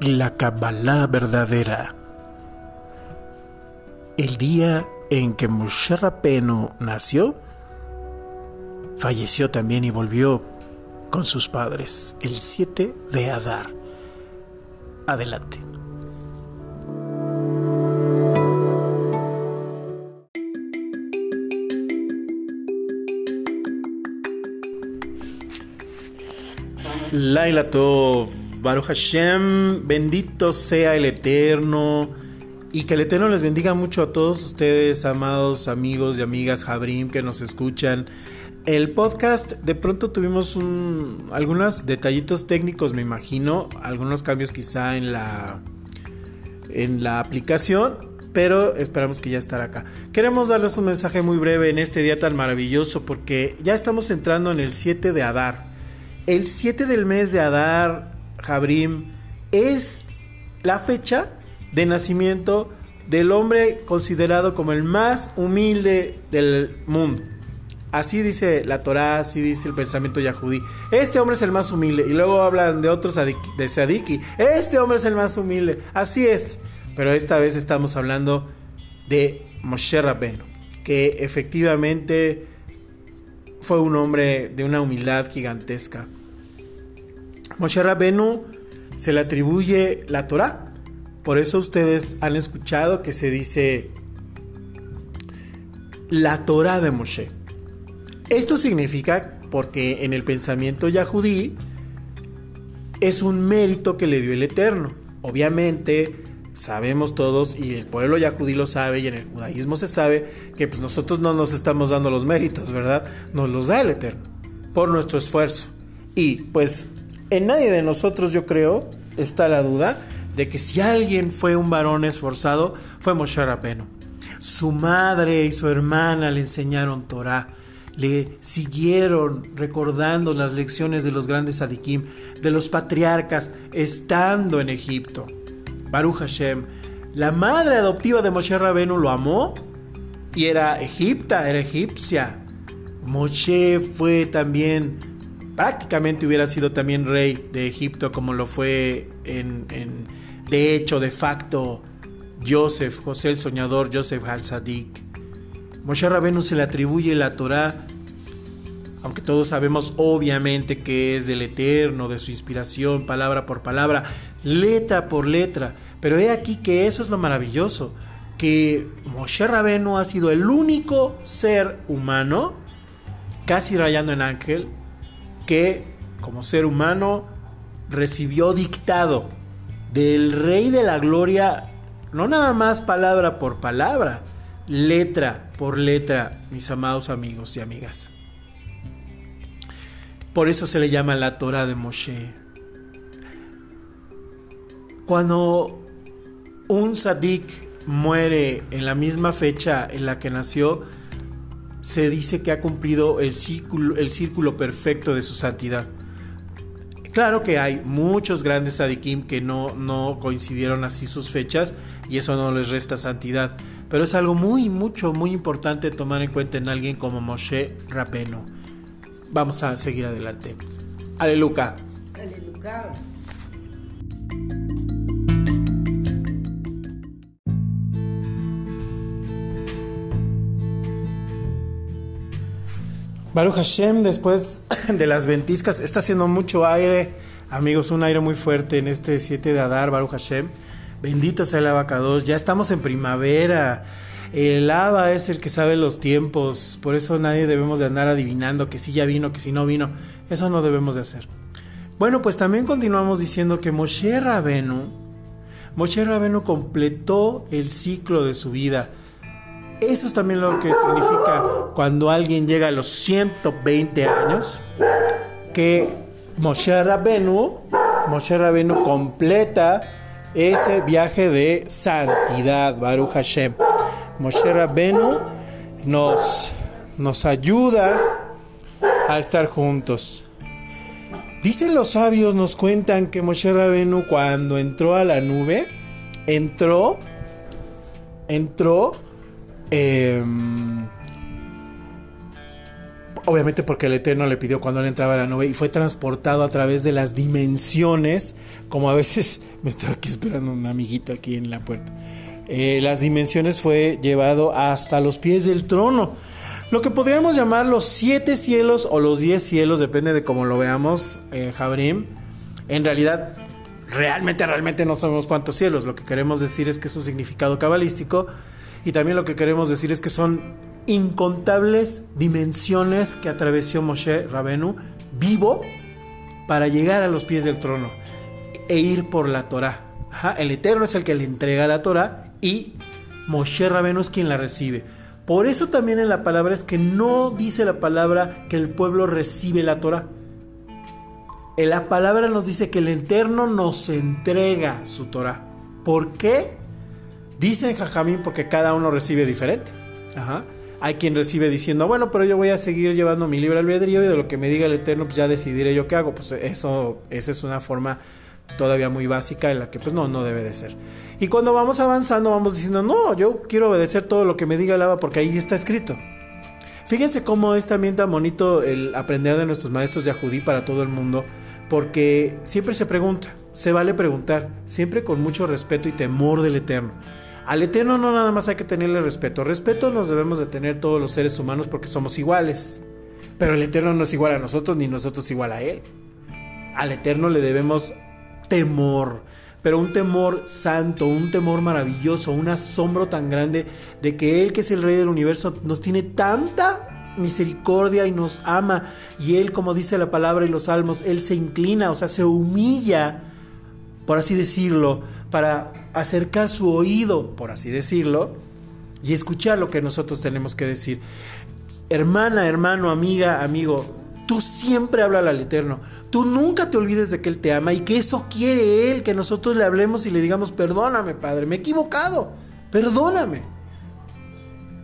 La Kabbalah verdadera. El día en que Moshe Rabbeinu nació, falleció también y volvió con sus padres el 7 de Adar. Adelante. Laila Tov, Baruch Hashem, bendito sea el Eterno y que el Eterno les bendiga mucho a todos ustedes, amados amigos y amigas Jabrim que nos escuchan. El podcast, de pronto tuvimos un, algunos detallitos técnicos, me imagino, algunos cambios quizá en la, en la aplicación, pero esperamos que ya estará acá. Queremos darles un mensaje muy breve en este día tan maravilloso porque ya estamos entrando en el 7 de Adar. El 7 del mes de Adar, Jabrim, es la fecha de nacimiento del hombre considerado como el más humilde del mundo. Así dice la Torá, así dice el pensamiento yahudí. Este hombre es el más humilde. Y luego hablan de otros de Sadiki. Este hombre es el más humilde. Así es. Pero esta vez estamos hablando de Moshe Rabbeinu, que efectivamente fue un hombre de una humildad gigantesca. Moshe Rabbeinu se le atribuye la Torá. Por eso ustedes han escuchado que se dice la Torá de Moshe. Esto significa porque en el pensamiento yahudí es un mérito que le dio el Eterno. Obviamente sabemos todos y el pueblo yahudí lo sabe y en el judaísmo se sabe que pues nosotros no nos estamos dando los méritos, ¿verdad? Nos los da el Eterno por nuestro esfuerzo. Y pues en nadie de nosotros yo creo está la duda de que si alguien fue un varón esforzado fue Moshe Rabbeinu. Su madre y su hermana le enseñaron Torah le siguieron recordando las lecciones de los grandes adikim, de los patriarcas, estando en Egipto. Baruch Hashem, la madre adoptiva de Moshe Rabenu lo amó y era egipta, era egipcia. Moshe fue también, prácticamente hubiera sido también rey de Egipto como lo fue en, de hecho, de facto, Joseph, José el soñador, Joseph al-Sadik. Moshe Rabenu se le atribuye la Torah, aunque todos sabemos obviamente que es del Eterno, de su inspiración, palabra por palabra, letra por letra. Pero he aquí que eso es lo maravilloso, que Moshe Rabenu ha sido el único ser humano, casi rayando en ángel, que como ser humano recibió dictado del Rey de la Gloria, no nada más palabra por palabra, letra por letra, mis amados amigos y amigas. Por eso se le llama la Torah de Moshe. Cuando un sadik muere en la misma fecha en la que nació, se dice que ha cumplido el círculo, el círculo perfecto de su santidad. Claro que hay muchos grandes sadikim que no, no coincidieron así sus fechas y eso no les resta santidad. Pero es algo muy, mucho, muy importante tomar en cuenta en alguien como Moshe Rapeno. Vamos a seguir adelante. Aleluya. Aleluya. Baruch Hashem, después de las ventiscas, está haciendo mucho aire, amigos, un aire muy fuerte en este 7 de Adar, Baruch Hashem. Bendito sea el abacados. Ya estamos en primavera. El Aba es el que sabe los tiempos. Por eso nadie debemos de andar adivinando que si ya vino, que si no vino. Eso no debemos de hacer. Bueno, pues también continuamos diciendo que Moshe Rabenu, Moshe Rabenu completó el ciclo de su vida. Eso es también lo que significa cuando alguien llega a los 120 años, que Moshe Rabenu, Moshe Rabenu completa ese viaje de santidad, Baruch Hashem. Moshe Rabenu nos, nos ayuda a estar juntos. Dicen los sabios, nos cuentan que Moshe Rabenu cuando entró a la nube, entró, entró, em, obviamente porque el Eterno le pidió cuando él entraba a la nube y fue transportado a través de las dimensiones, como a veces me estoy aquí esperando un amiguito aquí en la puerta. Eh, las dimensiones fue llevado hasta los pies del trono. Lo que podríamos llamar los siete cielos o los diez cielos, depende de cómo lo veamos, eh. En realidad, realmente, realmente no sabemos cuántos cielos. Lo que queremos decir es que es un significado cabalístico. Y también lo que queremos decir es que son incontables dimensiones que atravesó Moshe Rabenu vivo para llegar a los pies del trono e ir por la Torah. el Eterno es el que le entrega la Torah y Moshe Rabenu es quien la recibe. Por eso también en la palabra es que no dice la palabra que el pueblo recibe la Torah. En la palabra nos dice que el Eterno nos entrega su Torah. ¿Por qué? Dicen Jajamín porque cada uno recibe diferente. Hay quien recibe diciendo, bueno, pero yo voy a seguir llevando mi libre albedrío y de lo que me diga el Eterno, pues ya decidiré yo qué hago. Pues eso, esa es una forma todavía muy básica en la que pues no, no debe de ser. Y cuando vamos avanzando vamos diciendo, no, yo quiero obedecer todo lo que me diga el Abba porque ahí está escrito. Fíjense cómo es también tan bonito el aprender de nuestros maestros de Ajudí para todo el mundo, porque siempre se pregunta, se vale preguntar, siempre con mucho respeto y temor del Eterno. Al Eterno no nada más hay que tenerle respeto, respeto nos debemos de tener todos los seres humanos porque somos iguales, pero el Eterno no es igual a nosotros ni nosotros igual a Él. Al Eterno le debemos temor, pero un temor santo, un temor maravilloso, un asombro tan grande de que Él, que es el Rey del universo, nos tiene tanta misericordia y nos ama. Y Él, como dice la palabra y los salmos, Él se inclina, o sea, se humilla, por así decirlo, para acercar su oído, por así decirlo, y escuchar lo que nosotros tenemos que decir. Hermana, hermano, amiga, amigo, Tú siempre hablas al Eterno. Tú nunca te olvides de que Él te ama y que eso quiere Él, que nosotros le hablemos y le digamos, perdóname, Padre, me he equivocado, perdóname.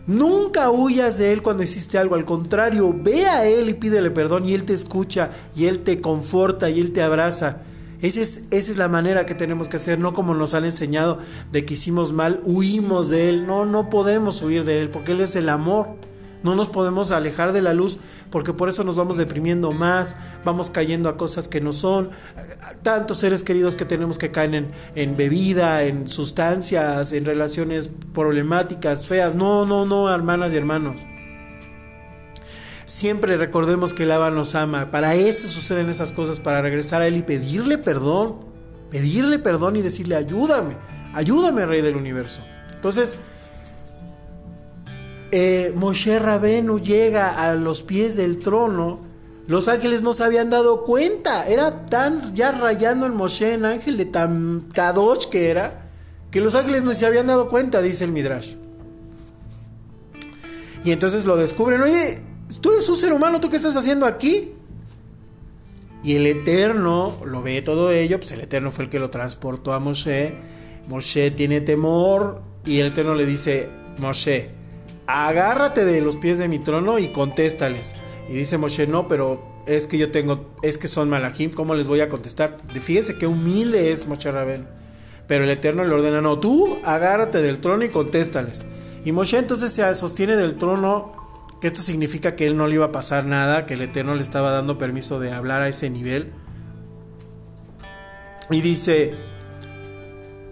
Nunca huyas de Él cuando hiciste algo, al contrario, ve a Él y pídele perdón y Él te escucha y Él te conforta y Él te abraza. Esa es, esa es la manera que tenemos que hacer, no como nos han enseñado de que hicimos mal, huimos de Él. No, no podemos huir de Él porque Él es el amor. No nos podemos alejar de la luz porque por eso nos vamos deprimiendo más, vamos cayendo a cosas que no son. Tantos seres queridos que tenemos que caen en, bebida, en sustancias, en relaciones problemáticas, feas. No, no, no, hermanas y hermanos. Siempre recordemos que el Abba nos ama. Para eso suceden esas cosas, para regresar a Él y pedirle perdón. Pedirle perdón y decirle, ayúdame, ayúdame, Rey del Universo. Entonces, eh, Moshe Rabenu llega a los pies del trono, los ángeles no se habían dado cuenta. Era tan ya rayando el Moshe en ángel de tan kadosh que era, que los ángeles no se habían dado cuenta, dice el Midrash. Y entonces lo descubren, oye, tú eres un ser humano, ¿tú qué estás haciendo aquí? Y el Eterno lo ve todo ello, pues el Eterno fue el que lo transportó a Moshe. Moshe tiene temor y el Eterno le dice, Moshe, agárrate de los pies de mi trono y contéstales. Y dice Moshe, no, pero es que yo tengo, es que son malajim, ¿cómo les voy a contestar? Fíjense qué humilde es Moshe Rabén. Pero el Eterno le ordena, no, tú agárrate del trono y contéstales. Y Moshe entonces se sostiene del trono, que esto significa que él no le iba a pasar nada, que el Eterno le estaba dando permiso de hablar a ese nivel. Y dice,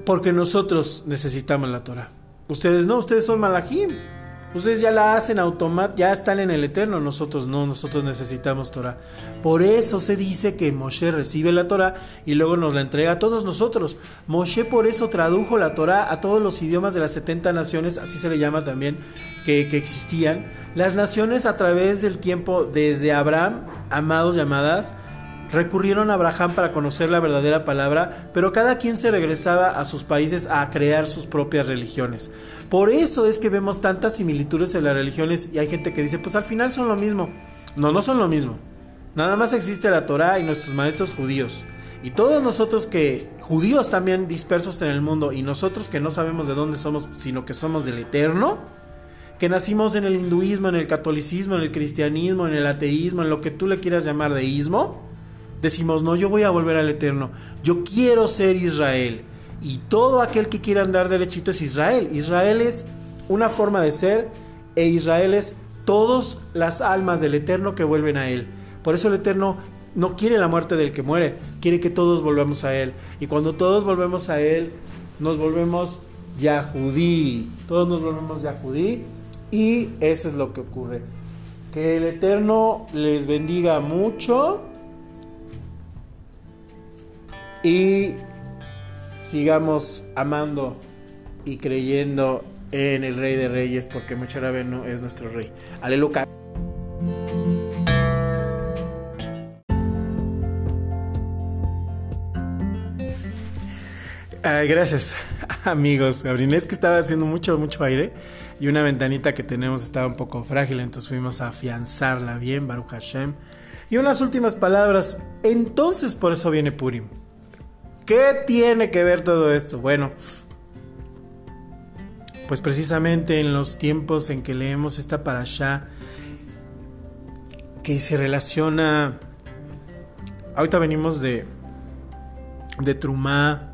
porque nosotros necesitamos la Torah. Ustedes no, ustedes son malajim. Ustedes ya la hacen automáticamente, ya están en el eterno, nosotros no, nosotros necesitamos Torah. Por eso se dice que Moshe recibe la Torah y luego nos la entrega a todos nosotros. Moshe por eso tradujo la Torah a todos los idiomas de las 70 naciones, así se le llama también, que, existían. Las naciones a través del tiempo, desde Abraham, amados y amadas, recurrieron a Abraham para conocer la verdadera palabra, pero cada quien se regresaba a sus países a crear sus propias religiones. Por eso es que vemos tantas similitudes en las religiones y hay gente que dice, pues al final son lo mismo. No, no son lo mismo. Nada más existe la Torah y nuestros maestros judíos. Y todos nosotros que, judíos también dispersos en el mundo, y nosotros que no sabemos de dónde somos, sino que somos del eterno, que nacimos en el hinduismo, en el catolicismo, en el cristianismo, en el ateísmo, en lo que tú le quieras llamar deísmo, decimos, no, yo voy a volver al eterno, yo quiero ser Israel. Y todo aquel que quiera andar derechito es Israel. Israel es una forma de ser e Israel es todas las almas del Eterno que vuelven a Él. Por eso el Eterno no quiere la muerte del que muere, quiere que todos volvamos a Él. Y cuando todos volvemos a Él, nos volvemos Yahudí. Todos nos volvemos Yahudí. Y eso es lo que ocurre. Que el Eterno les bendiga mucho. Y sigamos amando y creyendo en el Rey de Reyes, porque Moshe es nuestro Rey. Aleluya. gracias, amigos. Gabriel, es que estaba haciendo mucho, mucho aire y una ventanita que tenemos estaba un poco frágil, entonces fuimos a afianzarla bien, Baruch Hashem. Y unas últimas palabras. Entonces, por eso viene Purim. ¿Qué tiene que ver todo esto? Bueno, pues precisamente en los tiempos en que leemos esta parasha que se relaciona. Ahorita venimos de de Trumá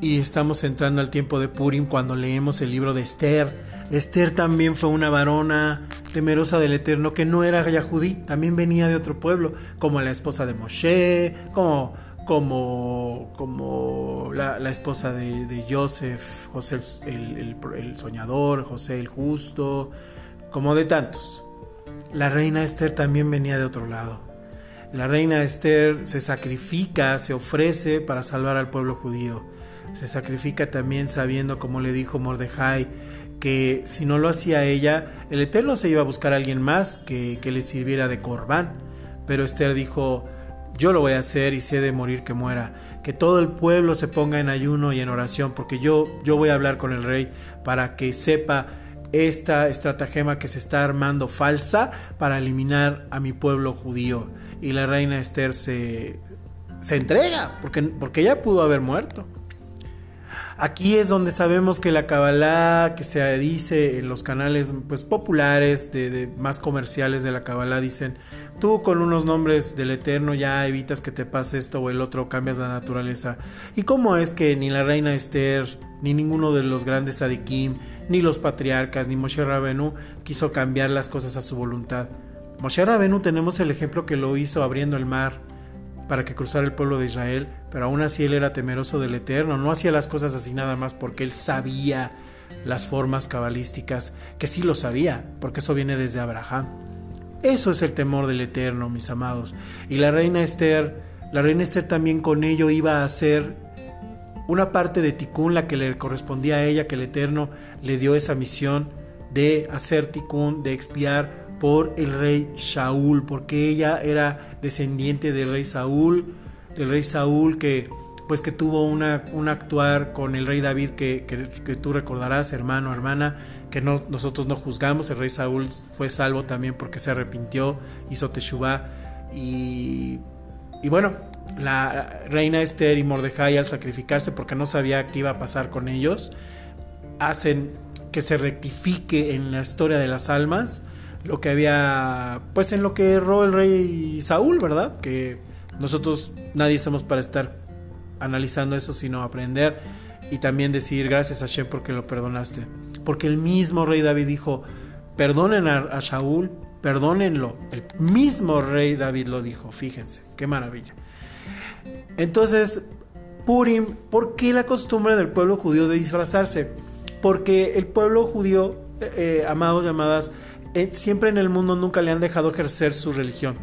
y estamos entrando al tiempo de Purim cuando leemos el libro de Esther. Esther también fue una varona temerosa del Eterno que no era Yahudí, también venía de otro pueblo, como la esposa de Moshe, como como, como la, esposa de, Joseph, José el, soñador, José el justo, como de tantos. La reina Esther también venía de otro lado. La reina Esther se sacrifica, se ofrece para salvar al pueblo judío. Se sacrifica también sabiendo, como le dijo Mordejai, que si no lo hacía ella, el Eterno se iba a buscar a alguien más que, que le sirviera de corbán. Pero Esther dijo, yo lo voy a hacer y sé de morir que muera. Que todo el pueblo se ponga en ayuno y en oración, porque yo, yo voy a hablar con el rey para que sepa esta estratagema que se está armando falsa para eliminar a mi pueblo judío. Y la reina Esther se, se entrega, porque, porque ella pudo haber muerto. Aquí es donde sabemos que la Kabbalah, que se dice en los canales pues, populares, de, más comerciales de la Kabbalah, dicen, tú con unos nombres del Eterno ya evitas que te pase esto o el otro, cambias la naturaleza. ¿Y cómo es que ni la reina Esther, ni ninguno de los grandes Adikim, ni los patriarcas, ni Moshe Rabenu quiso cambiar las cosas a su voluntad? Moshe Rabenu tenemos el ejemplo que lo hizo abriendo el mar para que cruzara el pueblo de Israel, pero aún así él era temeroso del Eterno, no hacía las cosas así nada más porque él sabía las formas cabalísticas, que sí lo sabía, porque eso viene desde Abraham. Eso es el temor del Eterno, mis amados. Y la reina Esther, la reina Esther también con ello iba a hacer una parte de Tikkun, la que le correspondía a ella, que el Eterno le dio esa misión de hacer Tikkun, de expiar por el rey Shaul, porque ella era descendiente del rey Saúl, del rey Saúl que pues que tuvo una, un actuar con el rey David que, que, tú recordarás, hermano, hermana, que no, nosotros no juzgamos, el rey Saúl fue salvo también porque se arrepintió, hizo Teshuvah y, y bueno, la reina Esther y Mordejai al sacrificarse porque no sabía qué iba a pasar con ellos, hacen que se rectifique en la historia de las almas lo que había, pues en lo que erró el rey Saúl, ¿verdad? Que nosotros nadie somos para estar analizando eso, sino aprender y también decir gracias a Shem porque lo perdonaste. Porque el mismo rey David dijo, perdonen a, Saúl, perdónenlo. El mismo rey David lo dijo, fíjense, qué maravilla. Entonces, Purim, ¿por qué la costumbre del pueblo judío de disfrazarse? Porque el pueblo judío, eh, eh, amados y amadas, eh, siempre en el mundo nunca le han dejado ejercer su religión.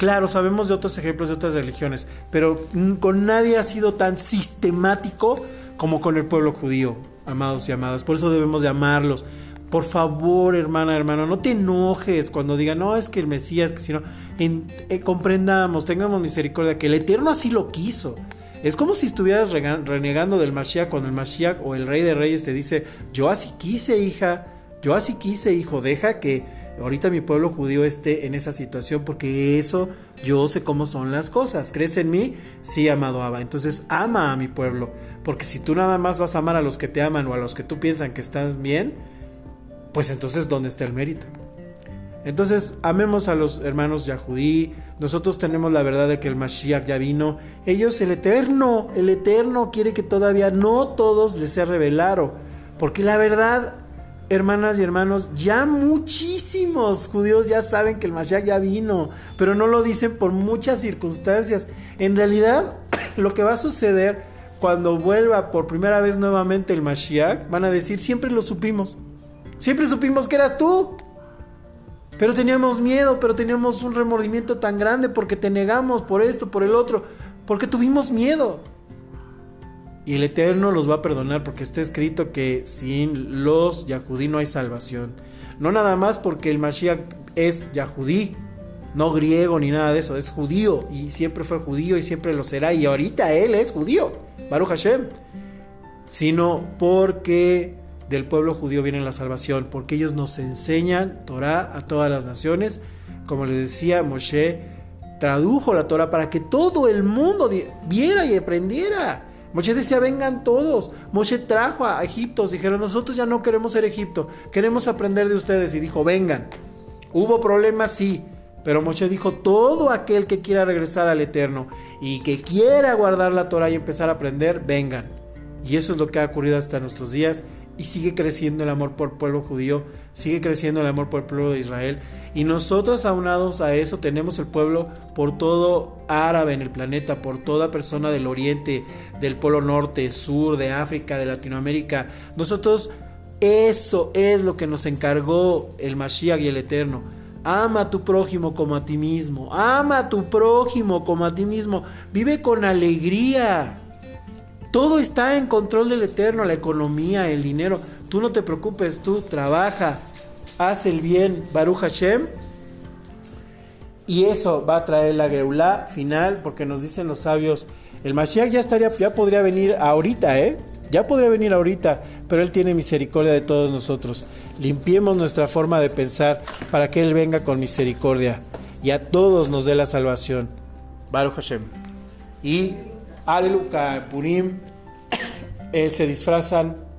Claro, sabemos de otros ejemplos de otras religiones, pero con nadie ha sido tan sistemático como con el pueblo judío, amados y amadas. Por eso debemos de amarlos. Por favor, hermana, hermano, no te enojes cuando digan, no, es que el Mesías, que si no, eh, comprendamos, tengamos misericordia, que el Eterno así lo quiso. Es como si estuvieras renegando del Mashiach cuando el Mashiach o el Rey de Reyes te dice, yo así quise, hija. Yo así quise, hijo, deja que ahorita mi pueblo judío esté en esa situación porque eso yo sé cómo son las cosas. ¿Crees en mí? Sí, amado Abba. Entonces ama a mi pueblo. Porque si tú nada más vas a amar a los que te aman o a los que tú piensan que estás bien, pues entonces ¿dónde está el mérito? Entonces, amemos a los hermanos Yahudí. Nosotros tenemos la verdad de que el Mashiach ya vino. Ellos, el Eterno, el Eterno quiere que todavía no todos les sea revelado. Porque la verdad hermanas y hermanos, ya muchísimos judíos ya saben que el Mashiach ya vino, pero no lo dicen por muchas circunstancias. En realidad, lo que va a suceder cuando vuelva por primera vez nuevamente el Mashiach, van a decir, siempre lo supimos. Siempre supimos que eras tú. Pero teníamos miedo, pero teníamos un remordimiento tan grande porque te negamos por esto, por el otro, porque tuvimos miedo. Y el Eterno los va a perdonar porque está escrito que sin los Yahudí no hay salvación. No nada más porque el Mashiach es Yahudí, no griego ni nada de eso, es judío y siempre fue judío y siempre lo será y ahorita él es judío, Baruch Hashem, sino porque del pueblo judío viene la salvación, porque ellos nos enseñan Torah a todas las naciones. Como les decía, Moshe tradujo la Torah para que todo el mundo viera y aprendiera. Moshe decía, vengan todos. Moshe trajo a Egipto, dijeron, nosotros ya no queremos ser Egipto, queremos aprender de ustedes. Y dijo, vengan. Hubo problemas, sí, pero Moshe dijo, todo aquel que quiera regresar al Eterno y que quiera guardar la Torah y empezar a aprender, vengan. Y eso es lo que ha ocurrido hasta nuestros días y sigue creciendo el amor por el pueblo judío, sigue creciendo el amor por el pueblo de Israel. Y nosotros aunados a eso tenemos el pueblo por todo árabe en el planeta, por toda persona del oriente, del polo norte, sur, de África, de Latinoamérica. Nosotros eso es lo que nos encargó el Mashiach y el Eterno. Ama a tu prójimo como a ti mismo. Ama a tu prójimo como a ti mismo. Vive con alegría. Todo está en control del Eterno, la economía, el dinero. Tú no te preocupes, tú trabaja, haz el bien, Baruch Hashem. Y eso va a traer la Geulá final, porque nos dicen los sabios, el Mashiach ya estaría, ya podría venir ahorita, ¿eh? Ya podría venir ahorita, pero Él tiene misericordia de todos nosotros. Limpiemos nuestra forma de pensar para que Él venga con misericordia y a todos nos dé la salvación. Baruch Hashem. Y Aleluya, Purim, eh, se disfrazan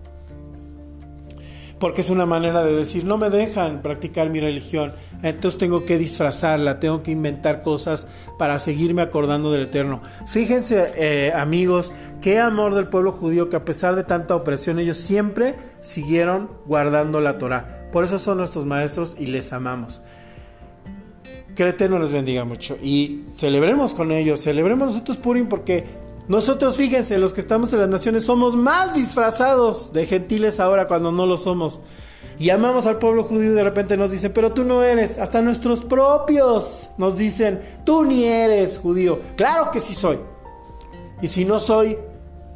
porque es una manera de decir, no me dejan practicar mi religión, entonces tengo que disfrazarla, tengo que inventar cosas para seguirme acordando del Eterno. Fíjense, eh, amigos, qué amor del pueblo judío que a pesar de tanta opresión, ellos siempre siguieron guardando la Torah. Por eso son nuestros maestros y les amamos. Que el les bendiga mucho y celebremos con ellos, celebremos nosotros Purim porque nosotros, fíjense, los que estamos en las naciones somos más disfrazados de gentiles ahora cuando no lo somos. Y amamos al pueblo judío y de repente nos dicen, pero tú no eres. Hasta nuestros propios nos dicen, tú ni eres judío. Claro que sí soy. Y si no soy,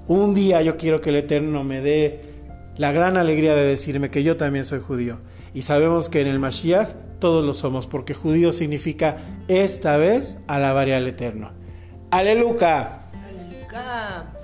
un día yo quiero que el Eterno me dé la gran alegría de decirme que yo también soy judío. Y sabemos que en el Mashiach todos lo somos, porque judío significa esta vez alabar al Eterno. Aleluya. 嗯